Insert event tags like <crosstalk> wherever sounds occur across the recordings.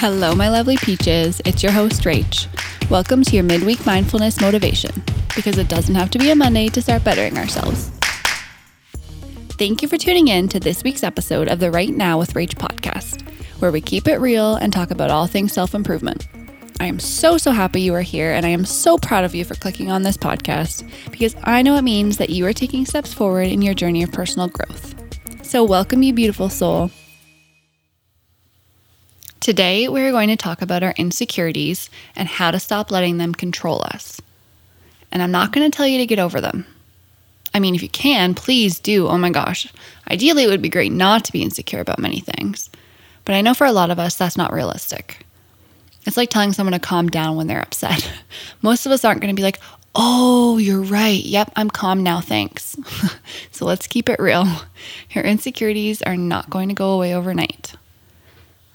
Hello, my lovely peaches. It's your host, Rach. Welcome to your midweek mindfulness motivation because it doesn't have to be a Monday to start bettering ourselves. Thank you for tuning in to this week's episode of the Right Now with Rach podcast, where we keep it real and talk about all things self improvement. I am so, so happy you are here, and I am so proud of you for clicking on this podcast because I know it means that you are taking steps forward in your journey of personal growth. So, welcome, you beautiful soul. Today, we're going to talk about our insecurities and how to stop letting them control us. And I'm not going to tell you to get over them. I mean, if you can, please do. Oh my gosh. Ideally, it would be great not to be insecure about many things. But I know for a lot of us, that's not realistic. It's like telling someone to calm down when they're upset. <laughs> Most of us aren't going to be like, oh, you're right. Yep, I'm calm now. Thanks. <laughs> so let's keep it real. <laughs> Your insecurities are not going to go away overnight.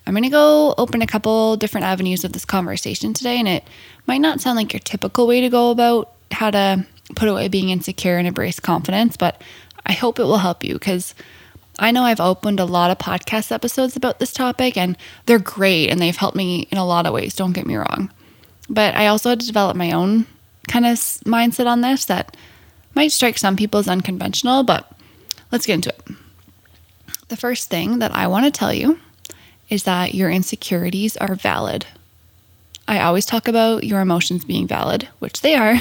I'm going to go open a couple different avenues of this conversation today, and it might not sound like your typical way to go about how to put away being insecure and embrace confidence, but I hope it will help you because I know I've opened a lot of podcast episodes about this topic, and they're great and they've helped me in a lot of ways, don't get me wrong. But I also had to develop my own kind of mindset on this that might strike some people as unconventional, but let's get into it. The first thing that I want to tell you is that your insecurities are valid. I always talk about your emotions being valid, which they are,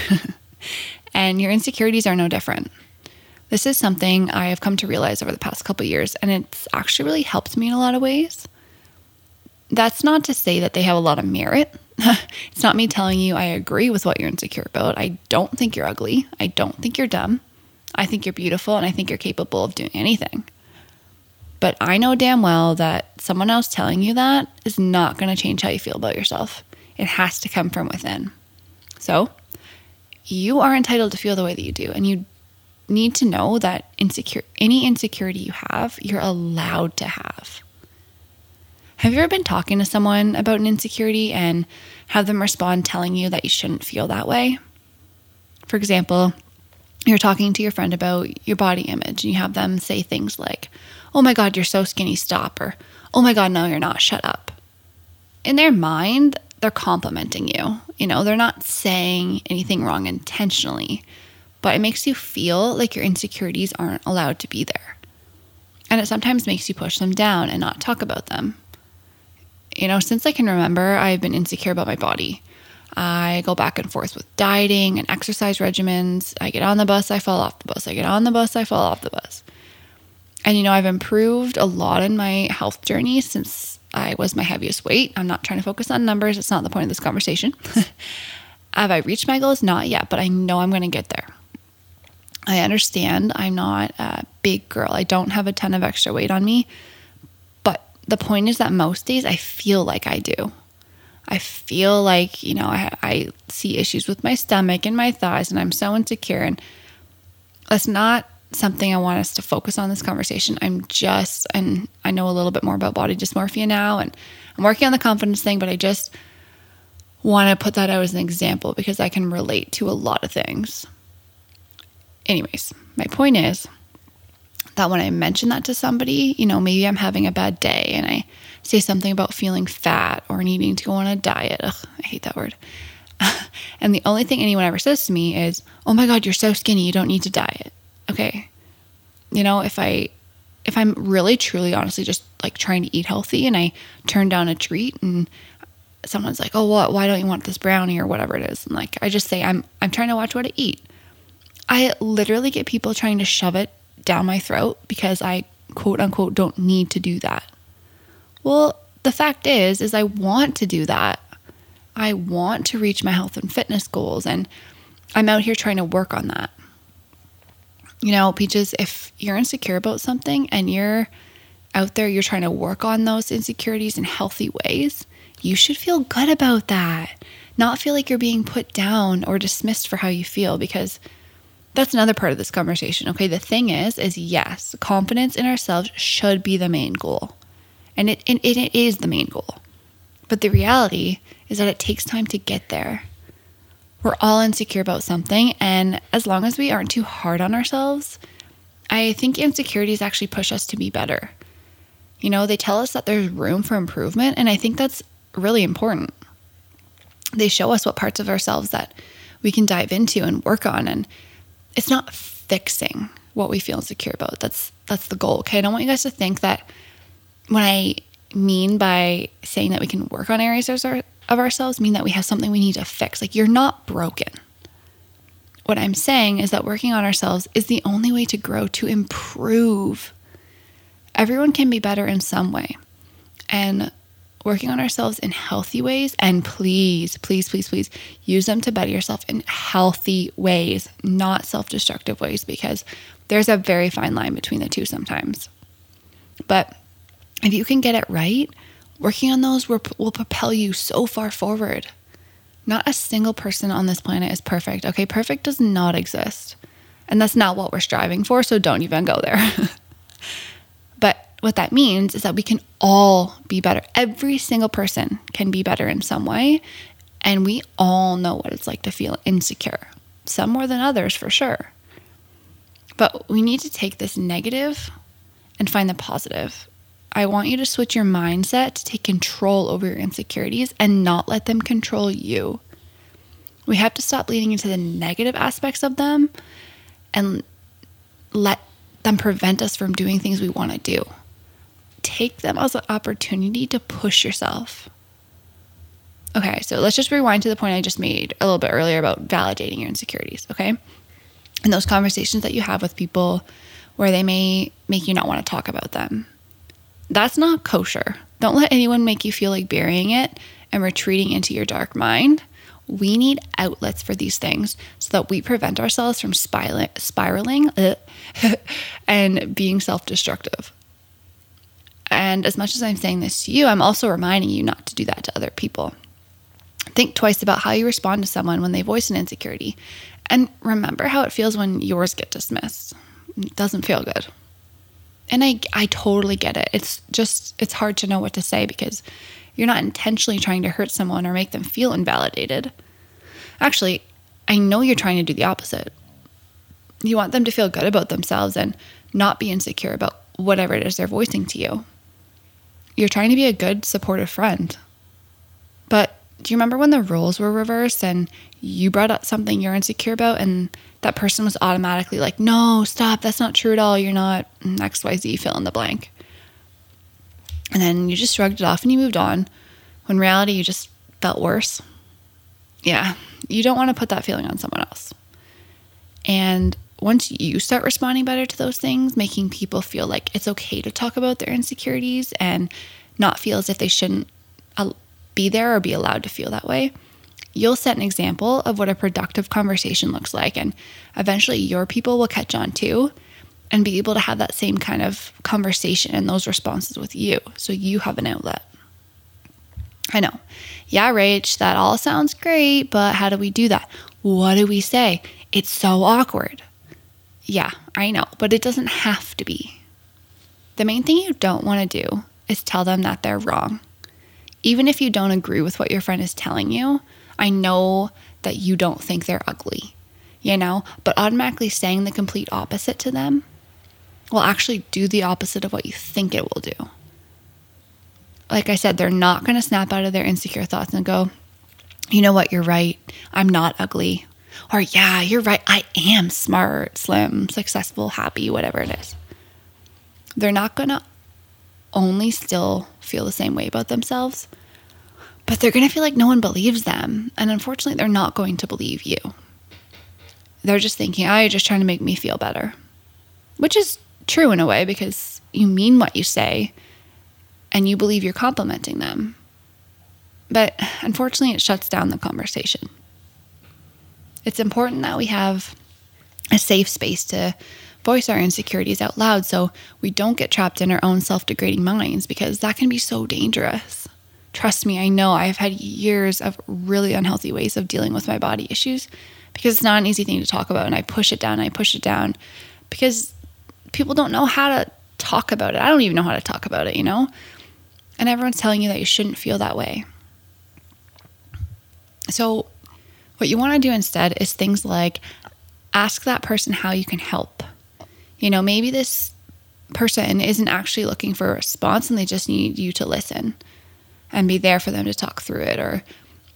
<laughs> and your insecurities are no different. This is something I have come to realize over the past couple years, and it's actually really helped me in a lot of ways. That's not to say that they have a lot of merit. <laughs> it's not me telling you I agree with what you're insecure about. I don't think you're ugly. I don't think you're dumb. I think you're beautiful, and I think you're capable of doing anything. But I know damn well that someone else telling you that is not going to change how you feel about yourself. It has to come from within. So, you are entitled to feel the way that you do, and you need to know that insecure any insecurity you have, you're allowed to have. Have you ever been talking to someone about an insecurity and have them respond telling you that you shouldn't feel that way? For example, you're talking to your friend about your body image and you have them say things like, oh my God, you're so skinny, stop, or oh my God, no, you're not, shut up. In their mind, they're complimenting you. You know, they're not saying anything wrong intentionally, but it makes you feel like your insecurities aren't allowed to be there. And it sometimes makes you push them down and not talk about them. You know, since I can remember, I've been insecure about my body. I go back and forth with dieting and exercise regimens. I get on the bus, I fall off the bus. I get on the bus, I fall off the bus. And, you know, I've improved a lot in my health journey since I was my heaviest weight. I'm not trying to focus on numbers, it's not the point of this conversation. <laughs> Have I reached my goals? Not yet, but I know I'm going to get there. I understand I'm not a big girl. I don't have a ton of extra weight on me. But the point is that most days I feel like I do. I feel like, you know, I, I see issues with my stomach and my thighs, and I'm so insecure. And that's not something I want us to focus on this conversation. I'm just, and I know a little bit more about body dysmorphia now, and I'm working on the confidence thing, but I just want to put that out as an example because I can relate to a lot of things. Anyways, my point is that when I mention that to somebody, you know, maybe I'm having a bad day and I say something about feeling fat or needing to go on a diet. Ugh, I hate that word. <laughs> and the only thing anyone ever says to me is, oh my God, you're so skinny, you don't need to diet okay, you know, if I if I'm really truly honestly just like trying to eat healthy and I turn down a treat and someone's like, "Oh, what? Why don't you want this brownie or whatever it is?" And like I just say, "I'm I'm trying to watch what I eat." I literally get people trying to shove it down my throat because I quote unquote don't need to do that. Well, the fact is is I want to do that. I want to reach my health and fitness goals and I'm out here trying to work on that you know, Peaches, if you're insecure about something and you're out there, you're trying to work on those insecurities in healthy ways, you should feel good about that. Not feel like you're being put down or dismissed for how you feel because that's another part of this conversation. Okay, the thing is is yes, confidence in ourselves should be the main goal. And it and it is the main goal. But the reality is that it takes time to get there. We're all insecure about something. And as long as we aren't too hard on ourselves, I think insecurities actually push us to be better. You know, they tell us that there's room for improvement. And I think that's really important. They show us what parts of ourselves that we can dive into and work on. And it's not fixing what we feel insecure about. That's that's the goal. Okay. I don't want you guys to think that when I mean by saying that we can work on areas of, our, of ourselves mean that we have something we need to fix. Like you're not broken. What I'm saying is that working on ourselves is the only way to grow, to improve. Everyone can be better in some way. And working on ourselves in healthy ways, and please, please, please, please use them to better yourself in healthy ways, not self destructive ways, because there's a very fine line between the two sometimes. But if you can get it right, working on those will, will propel you so far forward. Not a single person on this planet is perfect. Okay, perfect does not exist. And that's not what we're striving for, so don't even go there. <laughs> what that means is that we can all be better. Every single person can be better in some way. And we all know what it's like to feel insecure, some more than others for sure. But we need to take this negative and find the positive. I want you to switch your mindset to take control over your insecurities and not let them control you. We have to stop leaning into the negative aspects of them and let them prevent us from doing things we want to do. Take them as an opportunity to push yourself. Okay, so let's just rewind to the point I just made a little bit earlier about validating your insecurities, okay? And those conversations that you have with people where they may make you not want to talk about them that's not kosher. Don't let anyone make you feel like burying it and retreating into your dark mind. We need outlets for these things so that we prevent ourselves from spiraling <laughs> and being self destructive. And as much as I'm saying this to you, I'm also reminding you not to do that to other people. Think twice about how you respond to someone when they voice an insecurity. And remember how it feels when yours get dismissed. It doesn't feel good and I I totally get it. It's just it's hard to know what to say because you're not intentionally trying to hurt someone or make them feel invalidated. Actually, I know you're trying to do the opposite. You want them to feel good about themselves and not be insecure about whatever it is they're voicing to you. You're trying to be a good, supportive friend. But do you remember when the roles were reversed and you brought up something you're insecure about and that person was automatically like, no, stop, that's not true at all. You're not XYZ, fill in the blank. And then you just shrugged it off and you moved on. When reality, you just felt worse. Yeah, you don't want to put that feeling on someone else. And once you start responding better to those things, making people feel like it's okay to talk about their insecurities and not feel as if they shouldn't uh, be there or be allowed to feel that way, you'll set an example of what a productive conversation looks like. And eventually, your people will catch on too and be able to have that same kind of conversation and those responses with you. So you have an outlet. I know. Yeah, Rach, that all sounds great, but how do we do that? What do we say? It's so awkward. Yeah, I know, but it doesn't have to be. The main thing you don't want to do is tell them that they're wrong. Even if you don't agree with what your friend is telling you, I know that you don't think they're ugly, you know, but automatically saying the complete opposite to them will actually do the opposite of what you think it will do. Like I said, they're not going to snap out of their insecure thoughts and go, you know what, you're right. I'm not ugly. Or, yeah, you're right. I am smart, slim, successful, happy, whatever it is. They're not going to only still feel the same way about themselves, but they're going to feel like no one believes them. And unfortunately, they're not going to believe you. They're just thinking, oh, you're just trying to make me feel better, which is true in a way because you mean what you say and you believe you're complimenting them. But unfortunately, it shuts down the conversation. It's important that we have a safe space to voice our insecurities out loud so we don't get trapped in our own self degrading minds because that can be so dangerous. Trust me, I know I've had years of really unhealthy ways of dealing with my body issues because it's not an easy thing to talk about. And I push it down, I push it down because people don't know how to talk about it. I don't even know how to talk about it, you know? And everyone's telling you that you shouldn't feel that way. So, what you want to do instead is things like ask that person how you can help. You know, maybe this person isn't actually looking for a response and they just need you to listen. and be there for them to talk through it. Or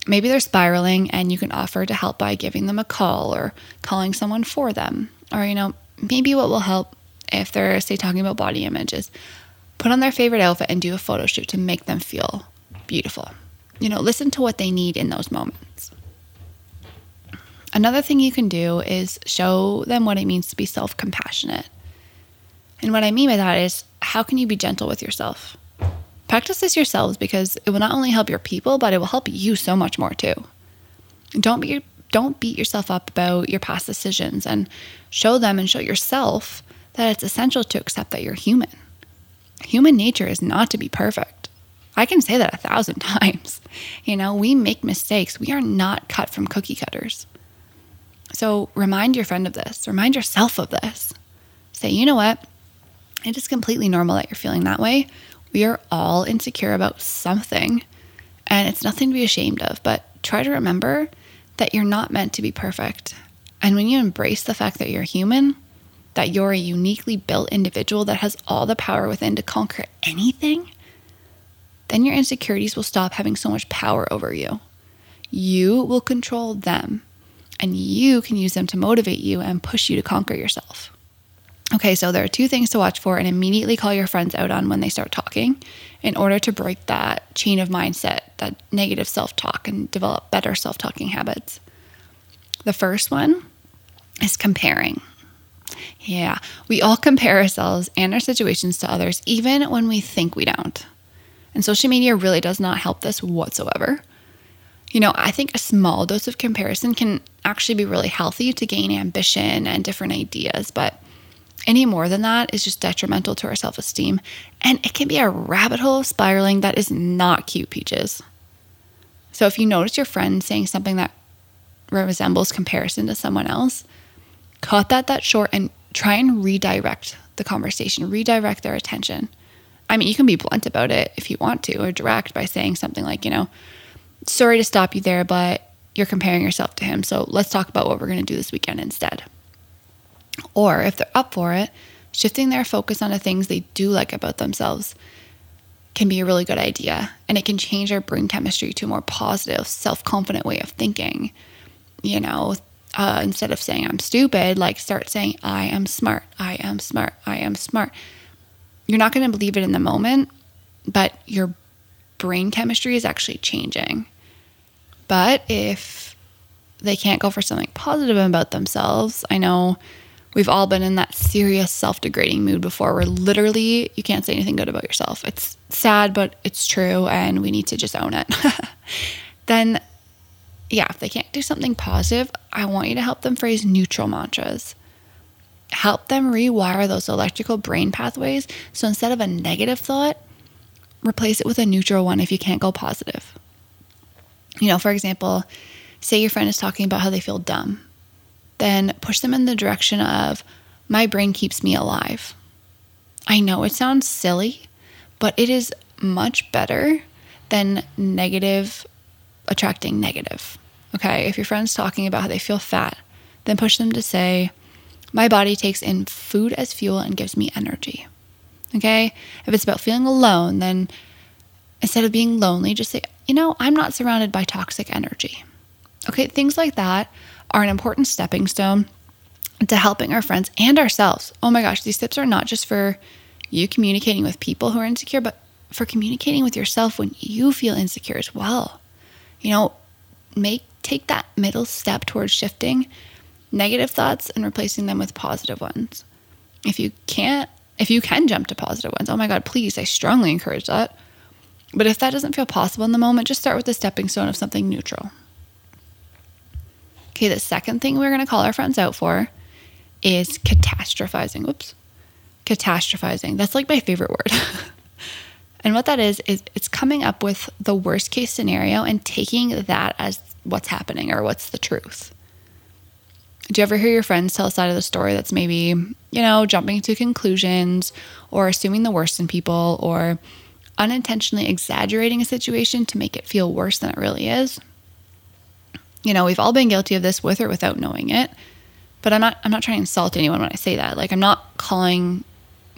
maybe they're spiraling and you can offer to help by giving them a call or calling someone for them. Or, you know, maybe what will help if they're, say, talking about body images, put on their favorite outfit and do a photo shoot to make them feel beautiful. You know, listen to what they need in those moments. Another thing you can do is show them what it means to be self compassionate. And what I mean by that is, how can you be gentle with yourself? Practice this yourselves because it will not only help your people, but it will help you so much more too. Don't be don't beat yourself up about your past decisions and show them and show yourself that it's essential to accept that you're human. Human nature is not to be perfect. I can say that a thousand <laughs> times. You know, we make mistakes. We are not cut from cookie cutters. So remind your friend of this, remind yourself of this. Say, you know what? It is completely normal that you're feeling that way. We are all insecure about something, and it's nothing to be ashamed of, but try to remember that you're not meant to be perfect. And when you embrace the fact that you're human, that you're a uniquely built individual that has all the power within to conquer anything, then your insecurities will stop having so much power over you. You will control them, and you can use them to motivate you and push you to conquer yourself. Okay, so there are two things to watch for and immediately call your friends out on when they start talking in order to break that chain of mindset, that negative self talk, and develop better self talking habits. The first one is comparing. Yeah, we all compare ourselves and our situations to others, even when we think we don't. And social media really does not help this whatsoever. You know, I think a small dose of comparison can actually be really healthy to gain ambition and different ideas, but any more than that is just detrimental to our self esteem. And it can be a rabbit hole of spiraling that is not cute, Peaches. So if you notice your friend saying something that resembles comparison to someone else, cut that that short and try and redirect the conversation, redirect their attention. I mean, you can be blunt about it if you want to, or direct by saying something like, you know, sorry to stop you there, but you're comparing yourself to him. So let's talk about what we're going to do this weekend instead. Or if they're up for it, shifting their focus on the things they do like about themselves can be a really good idea. And it can change our brain chemistry to a more positive, self confident way of thinking. You know, uh, instead of saying I'm stupid, like start saying I am smart, I am smart, I am smart. You're not going to believe it in the moment, but your brain chemistry is actually changing. But if they can't go for something positive about themselves, I know We've all been in that serious self degrading mood before where literally you can't say anything good about yourself. It's sad, but it's true, and we need to just own it. <laughs> then, yeah, if they can't do something positive, I want you to help them phrase neutral mantras. Help them rewire those electrical brain pathways. So instead of a negative thought, replace it with a neutral one if you can't go positive. You know, for example, say your friend is talking about how they feel dumb then push them in the direction of my brain keeps me alive. I know it sounds silly, but it is much better than negative attracting negative. Okay, if your friend's talking about how they feel fat, then push them to say, My body takes in food as fuel and gives me energy. Okay, if it's about feeling alone, then instead of being lonely, just say, You know, I'm not surrounded by toxic energy. Okay, things like that are an important stepping stone to helping our friends and ourselves. Oh my gosh, these tips are not just for you communicating with people who are insecure, but for communicating with yourself when you feel insecure as well. You know, make take that middle step towards shifting negative thoughts and replacing them with positive ones. If you can't if you can jump to positive ones, oh my god, please, I strongly encourage that. But if that doesn't feel possible in the moment, just start with the stepping stone of something neutral. Okay, the second thing we're going to call our friends out for is catastrophizing. Whoops. Catastrophizing. That's like my favorite word. <laughs> and what that is, is it's coming up with the worst case scenario and taking that as what's happening or what's the truth. Do you ever hear your friends tell a side of the story that's maybe, you know, jumping to conclusions or assuming the worst in people or unintentionally exaggerating a situation to make it feel worse than it really is? You know, we've all been guilty of this with or without knowing it. But I'm not I'm not trying to insult anyone when I say that. Like I'm not calling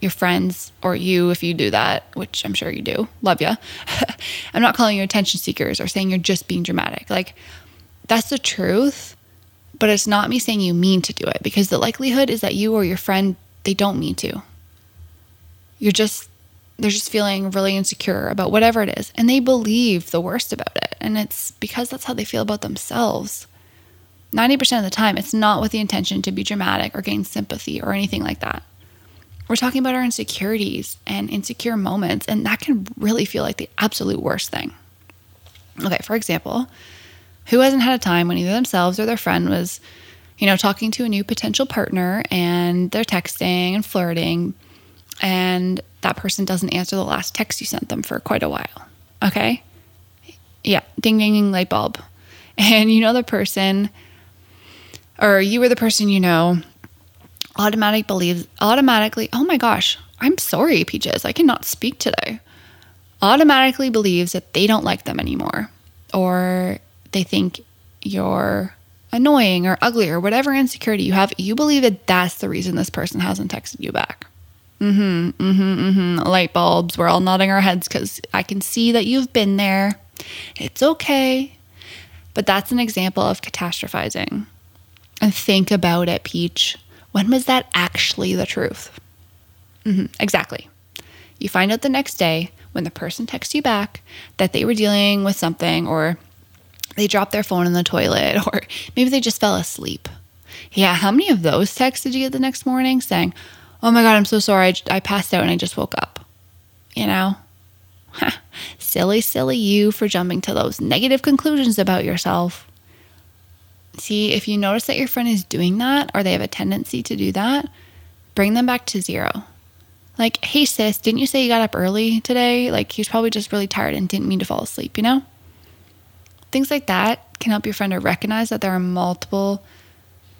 your friends or you if you do that, which I'm sure you do. Love you. <laughs> I'm not calling you attention seekers or saying you're just being dramatic. Like that's the truth, but it's not me saying you mean to do it because the likelihood is that you or your friend they don't mean to. You're just they're just feeling really insecure about whatever it is and they believe the worst about it and it's because that's how they feel about themselves. 90% of the time it's not with the intention to be dramatic or gain sympathy or anything like that. We're talking about our insecurities and insecure moments, and that can really feel like the absolute worst thing. Okay, for example, who hasn't had a time when either themselves or their friend was, you know, talking to a new potential partner and they're texting and flirting, and that person doesn't answer the last text you sent them for quite a while? Okay? Yeah, ding ding ding light bulb. <laughs> And you know the person, or you were the person you know automatic believes automatically, oh my gosh, I'm sorry, Peaches, I cannot speak today. Automatically believes that they don't like them anymore, or they think you're annoying or ugly or whatever insecurity you have, you believe that that's the reason this person hasn't texted you back. Mm-hmm, mm-hmm, mm-hmm. Light bulbs. We're all nodding our heads because I can see that you've been there. It's okay. But that's an example of catastrophizing. And think about it, Peach. When was that actually the truth? Mm-hmm, exactly. You find out the next day when the person texts you back that they were dealing with something or they dropped their phone in the toilet <laughs> or maybe they just fell asleep. Yeah, how many of those texts did you get the next morning saying, Oh my God, I'm so sorry. I, I passed out and I just woke up? You know? silly, silly you for jumping to those negative conclusions about yourself. See, if you notice that your friend is doing that or they have a tendency to do that, bring them back to zero. Like, hey, sis, didn't you say you got up early today? Like, he was probably just really tired and didn't mean to fall asleep, you know? Things like that can help your friend to recognize that there are multiple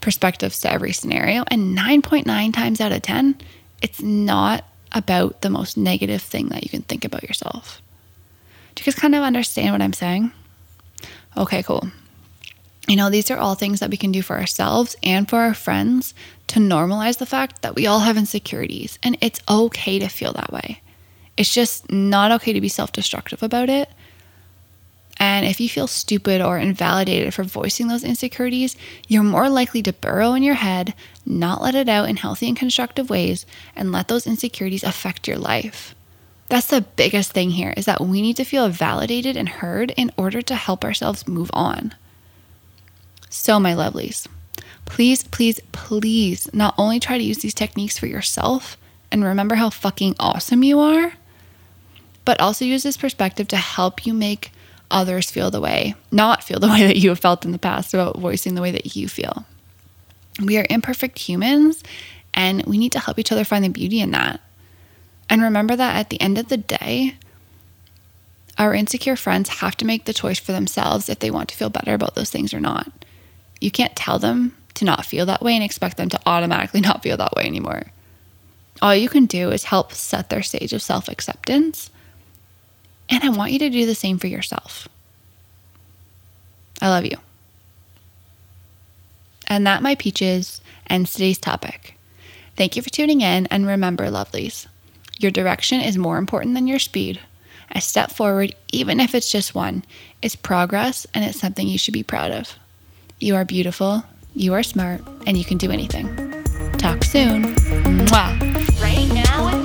perspectives to every scenario. And 9.9 times out of 10, it's not about the most negative thing that you can think about yourself. Do you guys kind of understand what I'm saying? Okay, cool. You know, these are all things that we can do for ourselves and for our friends to normalize the fact that we all have insecurities and it's okay to feel that way. It's just not okay to be self destructive about it. And if you feel stupid or invalidated for voicing those insecurities, you're more likely to burrow in your head, not let it out in healthy and constructive ways, and let those insecurities affect your life. That's the biggest thing here is that we need to feel validated and heard in order to help ourselves move on. So, my lovelies, please, please, please not only try to use these techniques for yourself and remember how fucking awesome you are, but also use this perspective to help you make others feel the way, not feel the <laughs> way that you have felt in the past about voicing the way that you feel. We are imperfect humans and we need to help each other find the beauty in that. And remember that at the end of the day, our insecure friends have to make the choice for themselves if they want to feel better about those things or not. You can't tell them to not feel that way and expect them to automatically <laughs> not feel that way anymore. All you can do is help set their stage of self acceptance. And I want you to do the same for yourself. I love you. And that, my peaches, ends today's topic. Thank you for tuning in. And remember, lovelies, your direction is more important than your speed. A step forward, even if it's just one, is progress and it's something you should be proud of. You are beautiful, you are smart, and you can do anything. Talk soon. Mwah. Right now